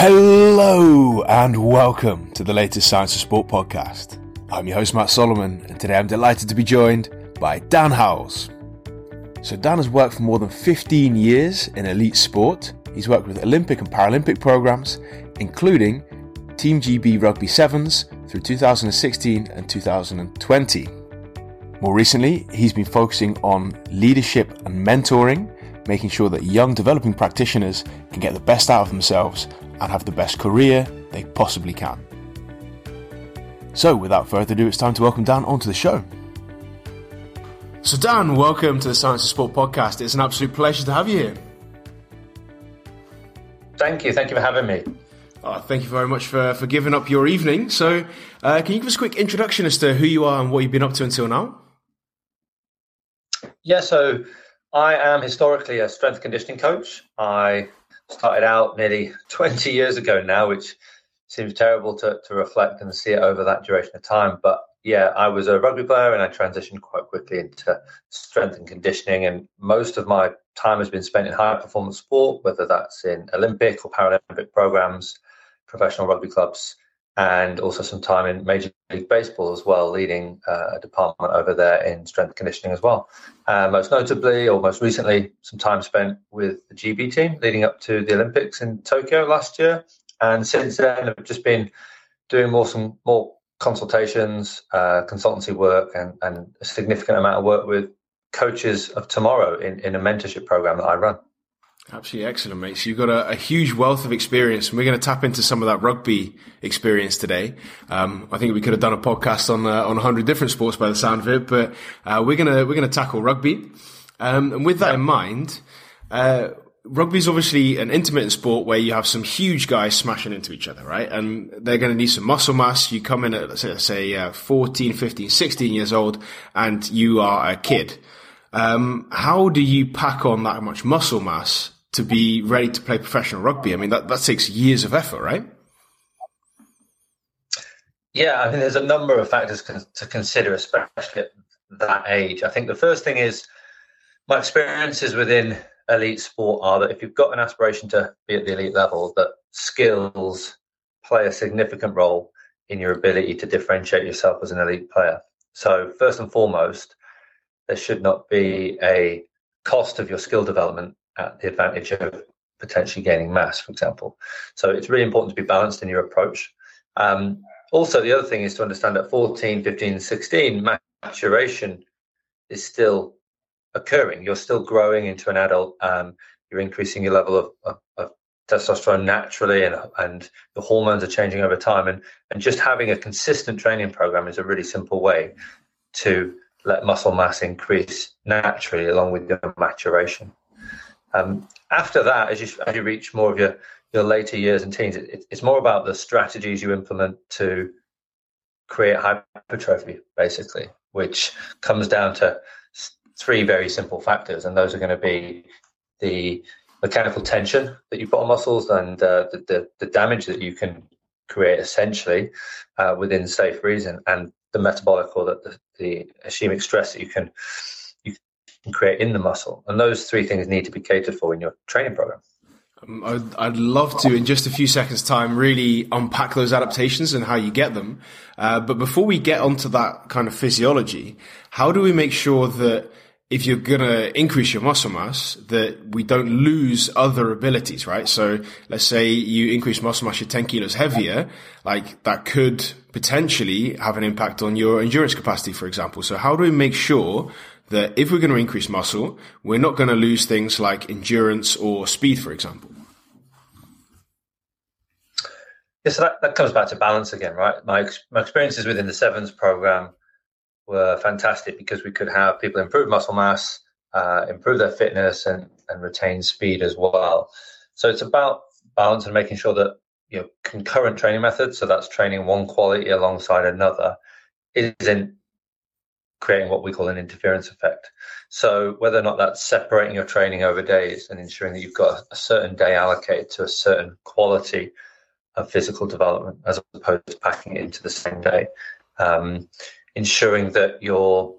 Hello and welcome to the latest Science of Sport podcast. I'm your host Matt Solomon, and today I'm delighted to be joined by Dan Howells. So, Dan has worked for more than 15 years in elite sport. He's worked with Olympic and Paralympic programs, including Team GB Rugby Sevens through 2016 and 2020. More recently, he's been focusing on leadership and mentoring, making sure that young developing practitioners can get the best out of themselves and have the best career they possibly can. So, without further ado, it's time to welcome Dan onto the show. So, Dan, welcome to the Science of Sport podcast. It's an absolute pleasure to have you here. Thank you. Thank you for having me. Oh, thank you very much for, for giving up your evening. So, uh, can you give us a quick introduction as to who you are and what you've been up to until now? Yeah, so I am historically a strength conditioning coach. I started out nearly 20 years ago now, which seems terrible to, to reflect and see it over that duration of time. But yeah, I was a rugby player and I transitioned quite quickly into strength and conditioning. And most of my time has been spent in high performance sport, whether that's in Olympic or Paralympic programs, professional rugby clubs, and also some time in Major League Baseball as well, leading uh, a department over there in strength conditioning as well. Uh, most notably, or most recently, some time spent with the GB team leading up to the Olympics in Tokyo last year. And since then, I've just been doing more some more consultations, uh, consultancy work, and, and a significant amount of work with coaches of tomorrow in, in a mentorship program that I run. Absolutely excellent, mate. So you've got a, a, huge wealth of experience, and we're going to tap into some of that rugby experience today. Um, I think we could have done a podcast on uh, on a hundred different sports by the sound of it, but uh, we're gonna we're gonna tackle rugby. Um, and with that in mind, uh, rugby is obviously an intermittent sport where you have some huge guys smashing into each other, right? And they're going to need some muscle mass. You come in at let's say, let's say uh, 14, 15, 16 years old, and you are a kid. Um, how do you pack on that much muscle mass to be ready to play professional rugby? I mean, that, that takes years of effort, right? Yeah, I mean, there's a number of factors con- to consider, especially at that age. I think the first thing is my experiences within elite sport are that if you've got an aspiration to be at the elite level, that skills play a significant role in your ability to differentiate yourself as an elite player. So, first and foremost, there should not be a cost of your skill development at the advantage of potentially gaining mass, for example. So it's really important to be balanced in your approach. Um, also, the other thing is to understand that 14, 15, 16, maturation is still occurring. You're still growing into an adult. Um, you're increasing your level of, of, of testosterone naturally, and, and the hormones are changing over time. And, and just having a consistent training program is a really simple way to let muscle mass increase naturally along with your maturation. Um, after that, as you as you reach more of your your later years and teens, it, it's more about the strategies you implement to create hypertrophy, basically, which comes down to three very simple factors, and those are going to be the mechanical tension that you put on muscles and uh, the, the, the damage that you can create essentially uh, within safe reason, and the metabolic or the, the, the ischemic stress that you can can create in the muscle. And those three things need to be catered for in your training program. Um, I'd, I'd, love to, in just a few seconds' time, really unpack those adaptations and how you get them. Uh, but before we get onto that kind of physiology, how do we make sure that if you're going to increase your muscle mass, that we don't lose other abilities, right? So let's say you increase muscle mass, you're 10 kilos heavier, like that could potentially have an impact on your endurance capacity, for example. So how do we make sure that if we're going to increase muscle, we're not going to lose things like endurance or speed, for example. Yeah, so that, that comes back to balance again, right? My, my experiences within the Sevens program were fantastic because we could have people improve muscle mass, uh, improve their fitness, and, and retain speed as well. So it's about balance and making sure that you know concurrent training methods, so that's training one quality alongside another, isn't creating what we call an interference effect. So whether or not that's separating your training over days and ensuring that you've got a certain day allocated to a certain quality of physical development as opposed to packing it into the same day. Um, ensuring that you're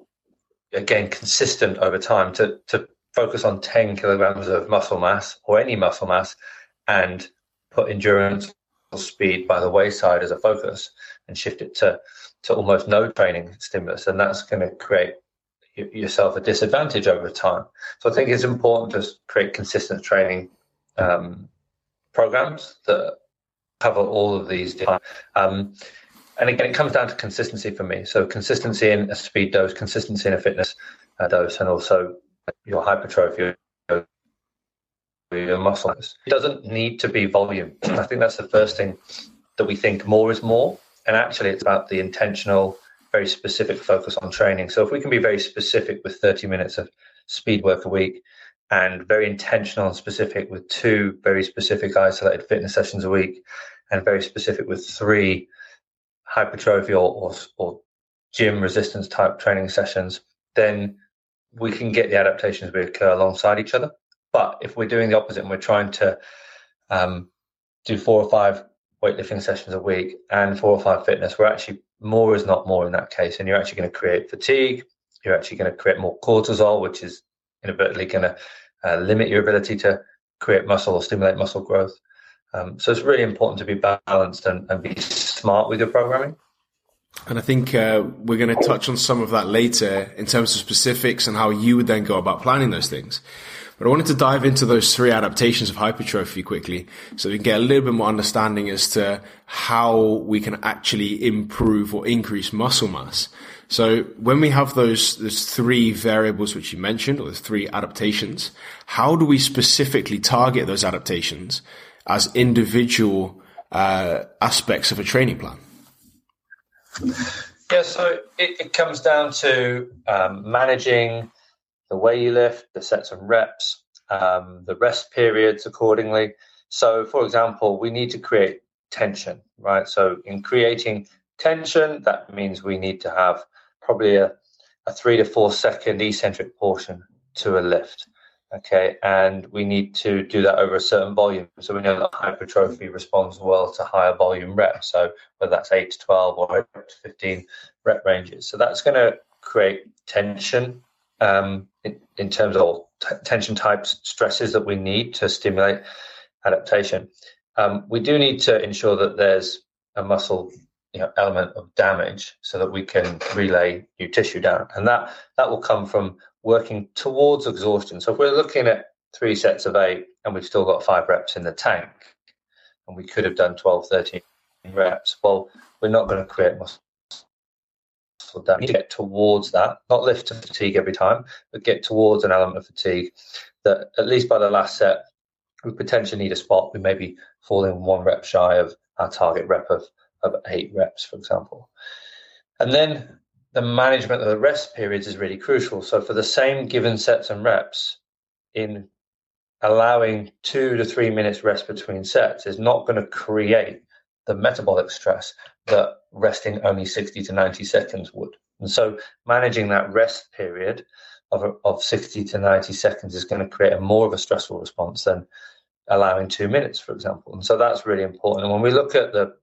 again consistent over time to, to focus on 10 kilograms of muscle mass or any muscle mass and put endurance speed by the wayside as a focus and shift it to to almost no training stimulus, and that's going to create yourself a disadvantage over time. So I think it's important to create consistent training um, programs that cover all of these. Um, and again, it comes down to consistency for me. So consistency in a speed dose, consistency in a fitness uh, dose, and also your hypertrophy, your muscle. It doesn't need to be volume. I think that's the first thing that we think more is more. And actually, it's about the intentional, very specific focus on training. So if we can be very specific with 30 minutes of speed work a week and very intentional and specific with two very specific isolated fitness sessions a week and very specific with three hypertrophy or, or, gym resistance type training sessions, then we can get the adaptations we occur alongside each other. But if we're doing the opposite and we're trying to um, do four or five weightlifting sessions a week and four or five fitness, we're actually more is not more in that case. And you're actually going to create fatigue. You're actually going to create more cortisol, which is inadvertently going to uh, limit your ability to create muscle or stimulate muscle growth. Um, so it's really important to be balanced and, and be smart with your programming. And I think uh, we're going to touch on some of that later in terms of specifics and how you would then go about planning those things. But I wanted to dive into those three adaptations of hypertrophy quickly so we can get a little bit more understanding as to how we can actually improve or increase muscle mass. So when we have those, those three variables which you mentioned, or the three adaptations, how do we specifically target those adaptations as individual uh, aspects of a training plan? Yeah, so it, it comes down to um, managing the way you lift, the sets and reps, um, the rest periods accordingly. So, for example, we need to create tension, right? So, in creating tension, that means we need to have probably a, a three to four second eccentric portion to a lift. Okay, and we need to do that over a certain volume. So we know that hypertrophy responds well to higher volume reps. So whether that's 8 to 12 or 8 to 15 rep ranges. So that's going to create tension um, in, in, terms of t- tension types stresses that we need to stimulate adaptation. Um, we do need to ensure that there's a muscle you know, element of damage so that we can relay new tissue down. And that, that will come from working towards exhaustion. So if we're looking at three sets of eight and we've still got five reps in the tank and we could have done 12, 13 reps, well, we're not going to create muscle damage. Get towards that, not lift to fatigue every time, but get towards an element of fatigue that at least by the last set, we potentially need a spot. We may be falling one rep shy of our target rep of, of eight reps, for example. And then the management of the rest periods is really crucial. So for the same given sets and reps, in allowing two to three minutes rest between sets is not going to create the metabolic stress that resting only 60 to 90 seconds would. And so managing that rest period of, of 60 to 90 seconds is going to create a more of a stressful response than allowing two minutes, for example. And so that's really important. And when we look at the,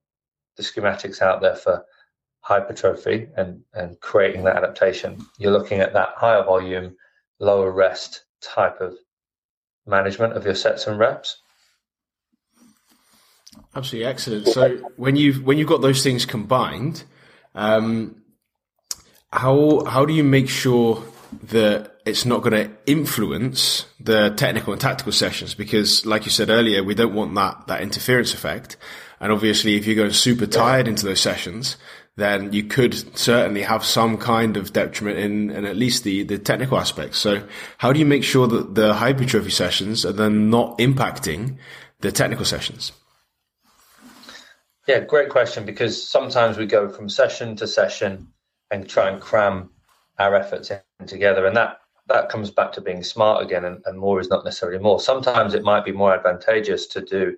the schematics out there for hypertrophy and, and creating that adaptation, you're looking at that higher volume, lower rest type of management of your sets and reps. Absolutely excellent. So when you've when you've got those things combined, um, how how do you make sure that it's not going to influence the technical and tactical sessions? Because, like you said earlier, we don't want that that interference effect. And obviously, if you're going super tired into those sessions, then you could certainly have some kind of detriment in, in at least the, the technical aspects. So how do you make sure that the hypertrophy sessions are then not impacting the technical sessions? Yeah, great question because sometimes we go from session to session and try and cram our efforts in together and that that comes back to being smart again and, and more is not necessarily more. Sometimes it might be more advantageous to do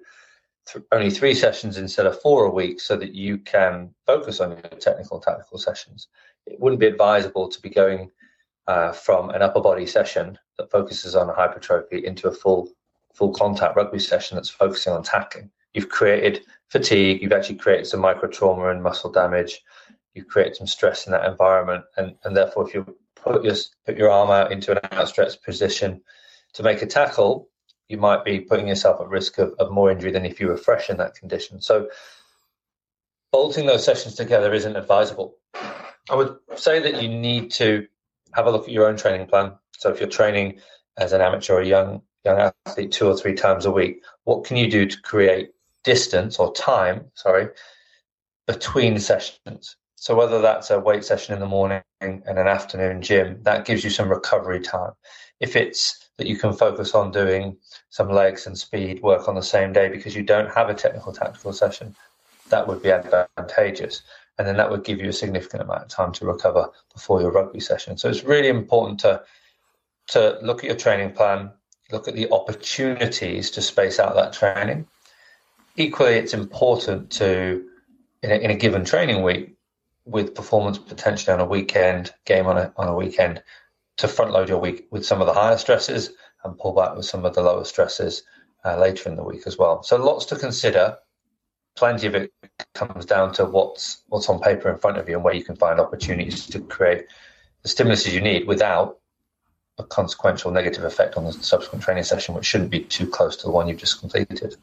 th- only three sessions instead of four a week so that you can focus on your technical and tactical sessions. It wouldn't be advisable to be going uh, from an upper body session that focuses on hypertrophy into a full full contact rugby session that's focusing on tackling. You've created fatigue, you've actually created some micro trauma and muscle damage, you've created some stress in that environment, and, and therefore if you put your put your arm out into an outstretched position to make a tackle, you might be putting yourself at risk of, of more injury than if you were fresh in that condition. So bolting those sessions together isn't advisable. I would say that you need to have a look at your own training plan. So if you're training as an amateur or a young young athlete two or three times a week, what can you do to create distance or time, sorry, between sessions? So whether that's a weight session in the morning and an afternoon gym, that gives you some recovery time. If it's that you can focus on doing some legs and speed work on the same day because you don't have a technical tactical session, that would be advantageous. And then that would give you a significant amount of time to recover before your rugby session. So it's really important to to look at your training plan, look at the opportunities to space out that training. Equally, it's important to, in a, in a given training week, with performance potentially on a weekend, game on a, on a weekend, to front load your week with some of the higher stresses and pull back with some of the lower stresses uh, later in the week as well. So lots to consider. Plenty of it comes down to what's what's on paper in front of you and where you can find opportunities to create the stimuluses you need without a consequential negative effect on the subsequent training session, which shouldn't be too close to the one you've just completed.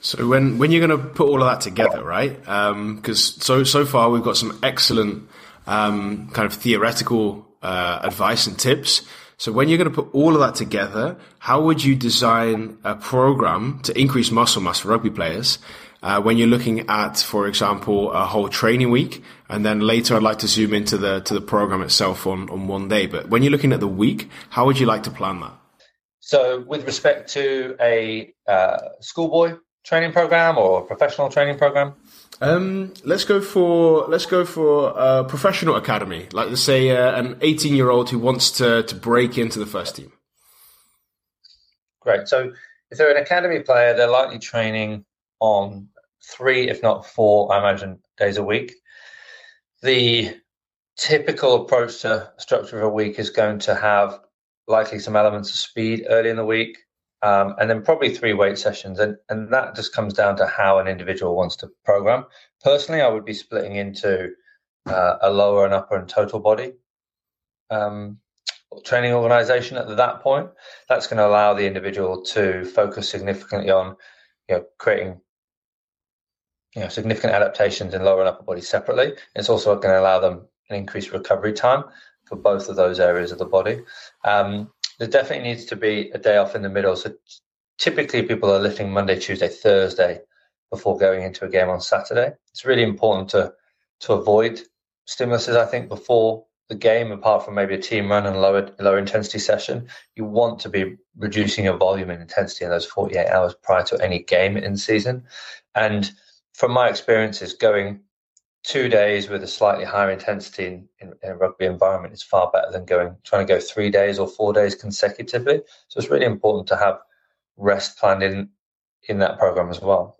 So when when you're going to put all of that together, right? Because um, so so far we've got some excellent um, kind of theoretical uh, advice and tips. So when you're going to put all of that together, how would you design a program to increase muscle mass for rugby players? Uh, when you're looking at, for example, a whole training week, and then later I'd like to zoom into the to the program itself on on one day. But when you're looking at the week, how would you like to plan that? So, with respect to a uh, schoolboy training program or a professional training program, um, let's go for let's go for a professional academy. Like let's say uh, an 18 year old who wants to to break into the first team. Great. So, if they're an academy player, they're likely training on three, if not four, I imagine, days a week. The typical approach to structure of a week is going to have likely some elements of speed early in the week, um, and then probably three weight sessions. And, and that just comes down to how an individual wants to program. Personally, I would be splitting into uh, a lower and upper and total body um, training organization at that point. That's going to allow the individual to focus significantly on you know, creating you know, significant adaptations in lower and upper body separately. It's also going to allow them an increased recovery time for both of those areas of the body. Um, there definitely needs to be a day off in the middle. So typically people are lifting Monday, Tuesday, Thursday before going into a game on Saturday. It's really important to to avoid stimuluses, I think, before the game, apart from maybe a team run and lower lower intensity session. You want to be reducing your volume and intensity in those 48 hours prior to any game in season. And from my experiences, going two days with a slightly higher intensity in, in, in, a rugby environment is far better than going trying to go three days or four days consecutively. So it's really important to have rest planned in in that program as well.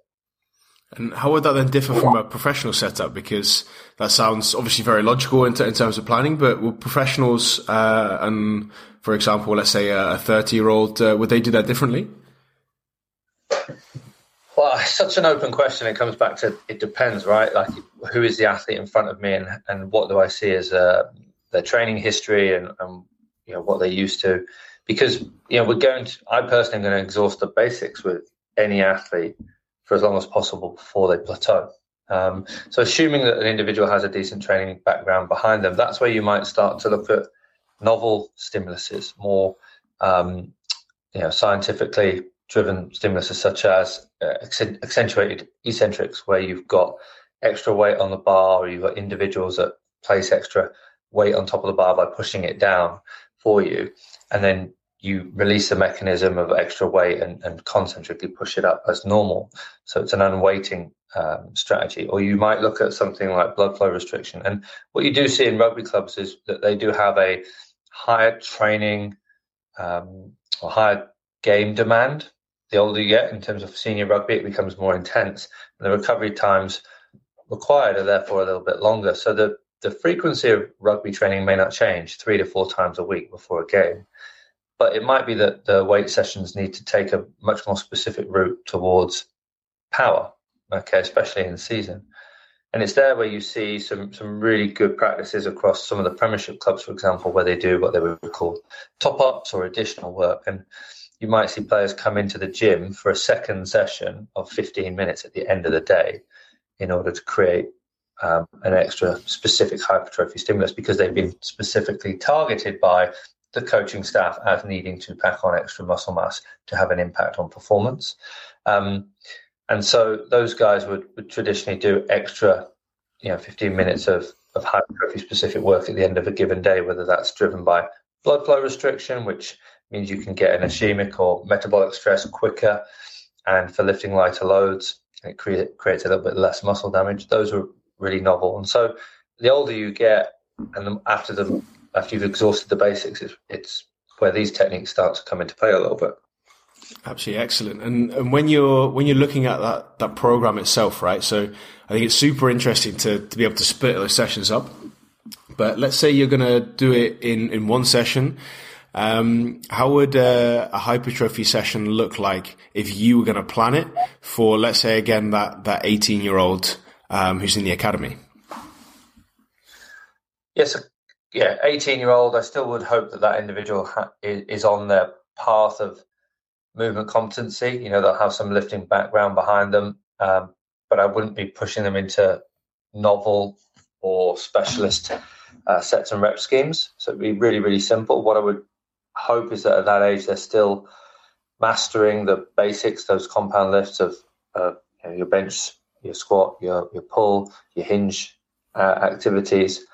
And how would that then differ from a professional setup? Because that sounds obviously very logical in, t- in terms of planning, but would professionals uh, and, for example, let's say a 30 year old, uh, would they do that differently? Well, such an open question. It comes back to it depends, right? Like, who is the athlete in front of me, and and what do I see as uh, their training history and, and you know what they're used to? Because you know we're going to. I personally am going to exhaust the basics with any athlete for as long as possible before they plateau. Um, so, assuming that an individual has a decent training background behind them, that's where you might start to look at novel stimuluses, more um, you know scientifically driven stimuluses such as uh, accentuated eccentrics, where you've got extra weight on the bar, or you've got individuals that place extra weight on top of the bar by pushing it down for you, and then you release the mechanism of extra weight and, and concentrically push it up as normal. So it's an unweighting um, strategy. Or you might look at something like blood flow restriction. And what you do see in rugby clubs is that they do have a higher training um, or higher game demand the older you get in terms of senior rugby, it becomes more intense, and the recovery times required are therefore a little bit longer. So the the frequency of rugby training may not change three to four times a week before a game, but it might be that the weight sessions need to take a much more specific route towards power. Okay, especially in the season. And it's there where you see some some really good practices across some of the Premiership clubs, for example, where they do what they would call top ups or additional work. And you might see players come into the gym for a second session of 15 minutes at the end of the day in order to create um, an extra specific hypertrophy stimulus because they've been specifically targeted by the coaching staff as needing to pack on extra muscle mass to have an impact on performance. Um, and so those guys would, would traditionally do extra, you know, 15 minutes of, of hypertrophy specific work at the end of a given day, whether that's driven by blood flow restriction, which means you can get an ischemic or metabolic stress quicker. And for lifting lighter loads, it create, creates a little bit less muscle damage. Those are really novel. And so the older you get, and after the after you've exhausted the basics, it's, it's where these techniques start to come into play a little bit. Absolutely excellent. And and when you're when you're looking at that that program itself, right? So I think it's super interesting to to be able to split those sessions up. But let's say you're going to do it in in one session. Um, how would uh, a hypertrophy session look like if you were going to plan it for, let's say, again that that 18 year old um, who's in the academy? Yes, yeah, 18 year old. I still would hope that that individual ha- is on their path of movement competency. You know, they'll have some lifting background behind them, um, but I wouldn't be pushing them into novel or specialist uh, sets and rep schemes. So it'd be really, really simple. What I would hope is that at that age they're still mastering the basics, those compound lifts of uh, you know, your bench, your squat, your your pull, your hinge uh, activities.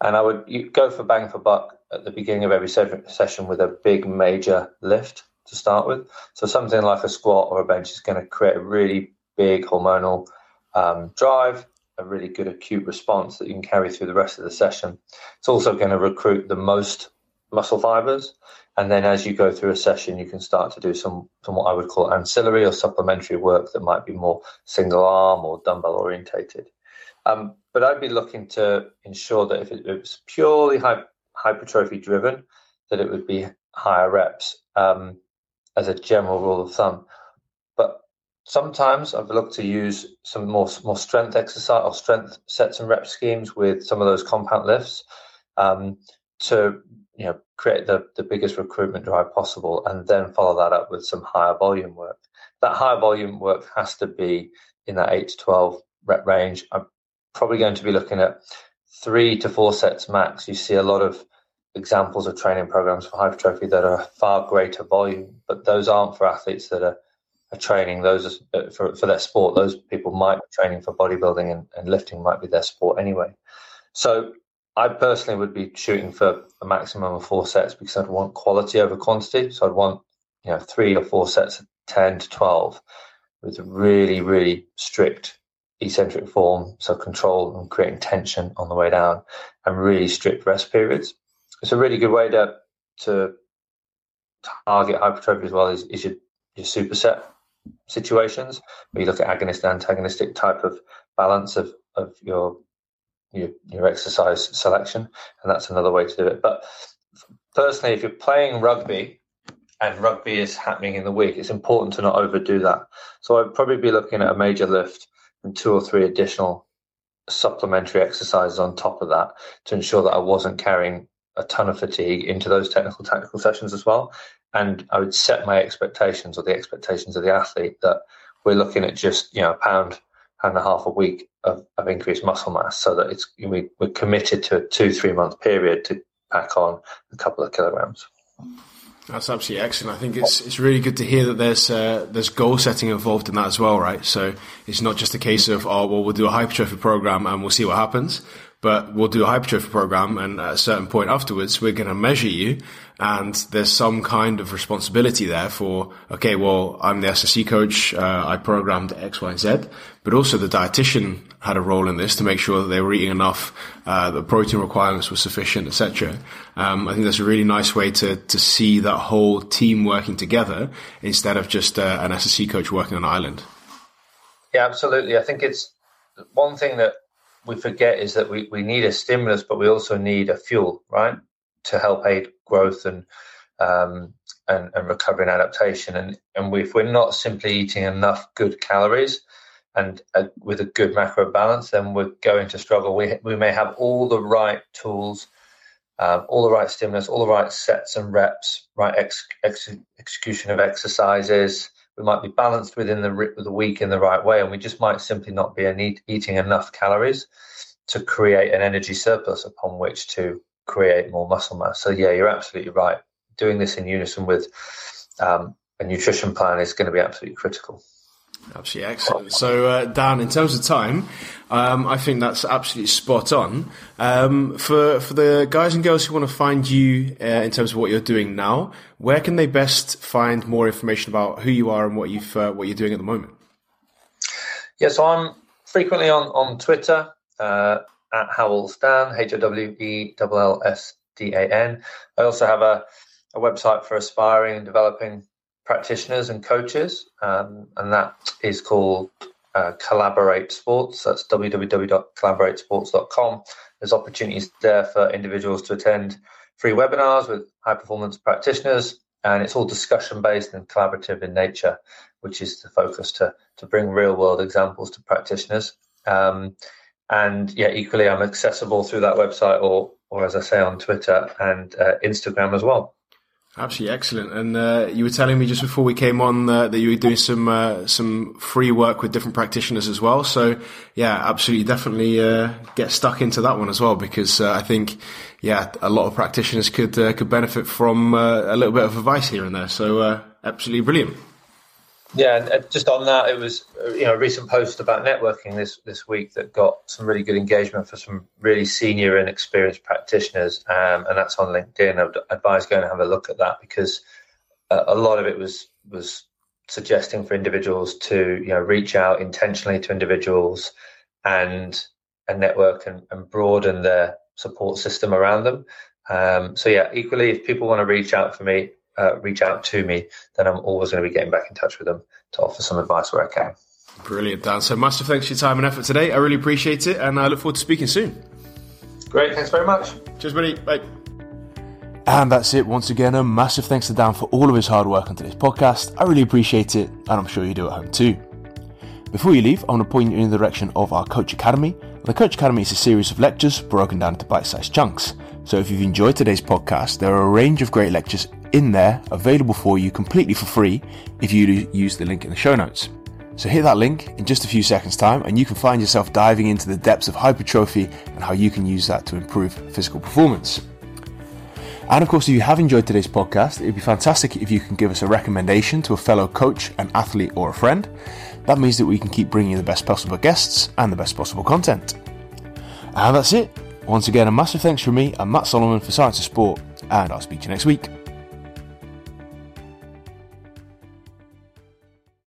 And I would go for bang for buck at the beginning of every session with a big major lift to start with. So something like a squat or a bench is going to create a really big hormonal um, drive, a really good acute response that you can carry through the rest of the session. It's also going to recruit the most muscle fibers. And then as you go through a session, you can start to do some, some what I would call ancillary or supplementary work that might be more single arm or dumbbell orientated. Um, but I'd be looking to ensure that if it, it was purely hypertrophy driven, that it would be higher reps. Um, as a general rule of thumb. But sometimes I've looked to use some more more strength exercise or strength sets and rep schemes with some of those compound lifts um, to you know create the, the biggest recruitment drive possible and then follow that up with some higher volume work. That higher volume work has to be in that eight to twelve rep range. I'm probably going to be looking at three to four sets max. You see a lot of examples of training programs for hypertrophy that are far greater volume, but those aren't for athletes that are, are training. Those are uh, for, for their sport. Those people might be training for bodybuilding and, and lifting might be their sport anyway. So I personally would be shooting for a maximum of four sets because I'd want quality over quantity. So I'd want you know three or four sets, of ten to twelve, with really really strict eccentric form, so control and creating tension on the way down, and really strict rest periods. It's a really good way to to target hypertrophy as well is, is your, your superset situations. Where you look at agonist and antagonistic type of balance of, of your, your your exercise selection and that's another way to do it but personally if you're playing rugby and rugby is happening in the week it's important to not overdo that so i'd probably be looking at a major lift and two or three additional supplementary exercises on top of that to ensure that i wasn't carrying a ton of fatigue into those technical tactical sessions as well. And I would set my expectations or the expectations of the athlete that we're looking at just you know a pound and a half a week of, of increased muscle mass, so that it's we, we're committed to a two three month period to pack on a couple of kilograms. That's absolutely excellent. I think it's it's really good to hear that there's uh, there's goal setting involved in that as well, right? So it's not just a case of oh well we'll do a hypertrophy program and we'll see what happens, but we'll do a hypertrophy program and at a certain point afterwards, we're going to measure you. And there's some kind of responsibility there for, okay, well, I'm the S&C coach. Uh, I programmed X, Y, and Z, but also the dietitian had a role in this to make sure that they were eating enough, uh, the protein requirements were sufficient, etc. Um, I think that's a really nice way to, to see that whole team working together instead of just uh, an S&C coach working on an island. Yeah, absolutely. I think it's one thing that we forget is that we, we need a stimulus, but we also need a fuel, right, to help aid growth and um, and, and recovery and adaptation. And and if we're not simply eating enough good calories and uh, with a good macro balance, then we're going to struggle. We we may have all the right tools um, all the right stimulus, all the right sets and reps, right ex- ex- execution of exercises. We might be balanced within the, the week in the right way, and we just might simply not be need, eating enough calories to create an energy surplus upon which to create more muscle mass. So, yeah, you're absolutely right. Doing this in unison with um, a nutrition plan is going to be absolutely critical. Absolutely excellent. So, uh, Dan, in terms of time, um, I think that's absolutely spot on. Um, for for the guys and girls who want to find you uh, in terms of what you're doing now, where can they best find more information about who you are and what you've uh, what you're doing at the moment? Yeah, so I'm frequently on on Twitter uh, at Howells Dan H O W E L L S D A N. I also have a a website for aspiring and developing practitioners and coaches, um, and that is called uh, Collaborate Sports. That's www.collaboratesports.com. There's opportunities there for individuals to attend free webinars with high performance practitioners, and it's all discussion based and collaborative in nature, which is the focus to to bring real world examples to practitioners. Um, and yeah, equally, I'm accessible through that website or or as I say on Twitter and uh, Instagram as well. Absolutely excellent. And uh, you were telling me just before we came on uh, that you were doing some uh, some free work with different practitioners as well. So yeah, absolutely, definitely uh, get stuck into that one as well because uh, I think yeah, a lot of practitioners could uh, could benefit from a little bit of advice here and there. So absolutely brilliant. Yeah, and just on that, it was uh, you know a recent post about networking this this week that got some really good engagement for some really senior and experienced practitioners, um, and that's on LinkedIn. I'd advise going to have a look at that because uh, a lot of it was was suggesting for individuals to you know reach out intentionally to individuals and and network and, and broaden their support system around them. Um, so yeah, equally, if people want to reach out for me, uh, reach out to me, then I'm always going to be getting back in touch with them to offer some advice where I can. Brilliant, Dan. So, massive thanks for your time and effort today. I really appreciate it, and I look forward to speaking soon. Great, thanks very much. Cheers, buddy. Bye. And that's it. Once again, a massive thanks to Dan for all of his hard work on today's podcast. I really appreciate it, and I'm sure you do at home too. Before you leave, I want to point you in the direction of our Coach Academy. The Coach Academy is a series of lectures broken down into bite sized chunks. So if you've enjoyed today's podcast, there are a range of great lectures in there available for you completely for free if you use the link in the show notes. So hit that link in just a few seconds time and you can find yourself diving into the depths of hypertrophy and how you can use that to improve physical performance. And of course, if you have enjoyed today's podcast, it'd be fantastic if you can give us a recommendation to a fellow coach, an athlete, or a friend. That means that we can keep bringing you the best possible guests and the best possible content. And that's it. Once again, a massive thanks from me and Matt Solomon for Science of Sport, and I'll speak to you next week.